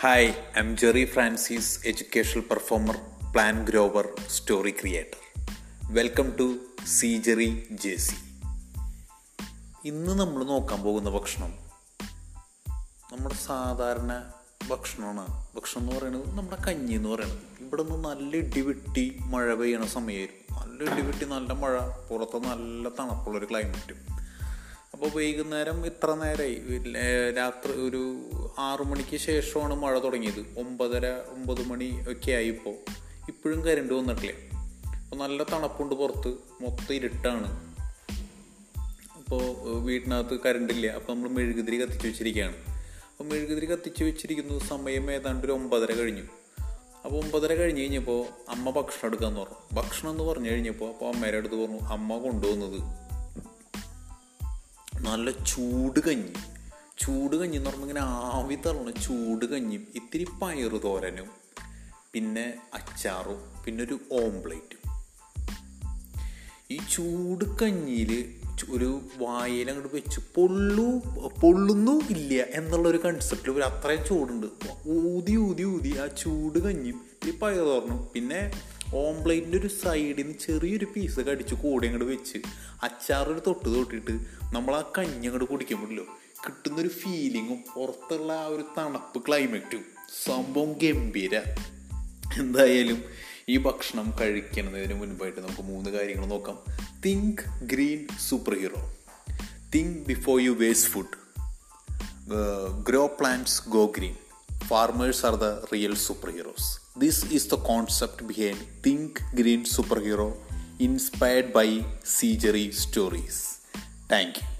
Hi I am Jerry Francis educational performer plan grower story creator welcome to C Jerry J C ഇന്ന് നമ്മൾ നോക്കാൻ പോകുന്ന ഭക്ഷണം നമ്മുടെ സാധാരണ ഭക്ഷണമാണ്. ഭക്ഷണം എന്ന് പറയുന്നത് നമ്മുടെ കഞ്ഞി എന്ന് പറയുന്നത്. ഇവിടെ നിന്ന് നല്ല ഇടിവെട്ടി മഴ പെയ്യണ സമയമായിരുന്നു നല്ല ഇടിവെട്ടി നല്ല മഴ പുറത്ത് നല്ല തണുപ്പുള്ളൊരു ക്ലൈമറ്റും അപ്പോൾ വൈകുന്നേരം ഇത്ര നേരമായി രാത്രി ഒരു ആറു മണിക്ക് ശേഷമാണ് മഴ തുടങ്ങിയത്. ഒമ്പതര ഒമ്പത് മണി ഒക്കെ ആയി ഇപ്പോൾ ഇപ്പോഴും കരണ്ട് വന്നിട്ടില്ല. അപ്പോൾ നല്ല തണുപ്പുണ്ട് പുറത്ത്. മൊത്തം ഇരുട്ടാണ്. അപ്പോൾ വീട്ടിനകത്ത് കരണ്ടില്ല അപ്പോൾ നമ്മൾ മെഴുകുതിരി കത്തിച്ച് വെച്ചിരിക്കുകയാണ്. അപ്പോൾ മെഴുകുതിരി കത്തിച്ച് വെച്ചിരിക്കുന്ന സമയം ഏതാണ്ട് ഒരു ഒമ്പതര കഴിഞ്ഞു. അപ്പോൾ ഒമ്പതര കഴിഞ്ഞ് കഴിഞ്ഞപ്പോൾ അമ്മ ഭക്ഷണം എടുക്കാമെന്ന് പറഞ്ഞു. ഭക്ഷണം എന്ന് പറഞ്ഞു കഴിഞ്ഞപ്പോൾ അപ്പോൾ അമ്മേരെ അടുത്ത് പറഞ്ഞു അമ്മ കൊണ്ടുവന്നത് നല്ല ചൂട് കഞ്ഞി. ചൂട് കഞ്ഞി എന്ന് പറഞ്ഞാൽ ഇങ്ങനെ ആവി തള്ളണ ചൂട് കഞ്ഞിയും ഇത്തിരി പയറ് തോരനും പിന്നെ അച്ചാറും പിന്നെ ഒരു ഓംപ്ലേറ്റും. ഈ ചൂട് കഞ്ഞിയിൽ ഒരു വായിൽ അങ്ങോട്ട് വെച്ച് പൊള്ളു പൊള്ളുന്നു ഇല്ല എന്നുള്ള ഒരു കൺസെപ്റ്റിൽ ഒരു അത്രയും ചൂടുണ്ട്. ഊതി ഊതി ഊതി ആ ചൂട് കഞ്ഞിയും ഈ തോരണം പിന്നെ ഓംപ്ലേറ്റിന്റെ ഒരു സൈഡിൽ നിന്ന് ചെറിയൊരു പീസ് കടിച്ച് കൂടെ അങ്ങോട്ട് വെച്ച് അച്ചാറൊരു തൊട്ട് തൊട്ടിട്ട് നമ്മൾ ആ കഞ്ഞി അങ്ങോട്ട് കുടിക്കുമ്പോഴല്ലോ കിട്ടുന്നൊരു ഫീലിങ്ങും പുറത്തുള്ള ആ ഒരു തണുപ്പ് ക്ലൈമറ്റും സംഭവം ഗംഭീര. എന്തായാലും ഈ ഭക്ഷണം കഴിക്കുന്നതിന് മുൻപായിട്ട് നമുക്ക് മൂന്ന് കാര്യങ്ങൾ നോക്കാം. Think green superhero think before you waste food grow plants go green farmers are the real super superheroes. This is the concept behind Think Green Superhero inspired by Seegery stories. Thank you.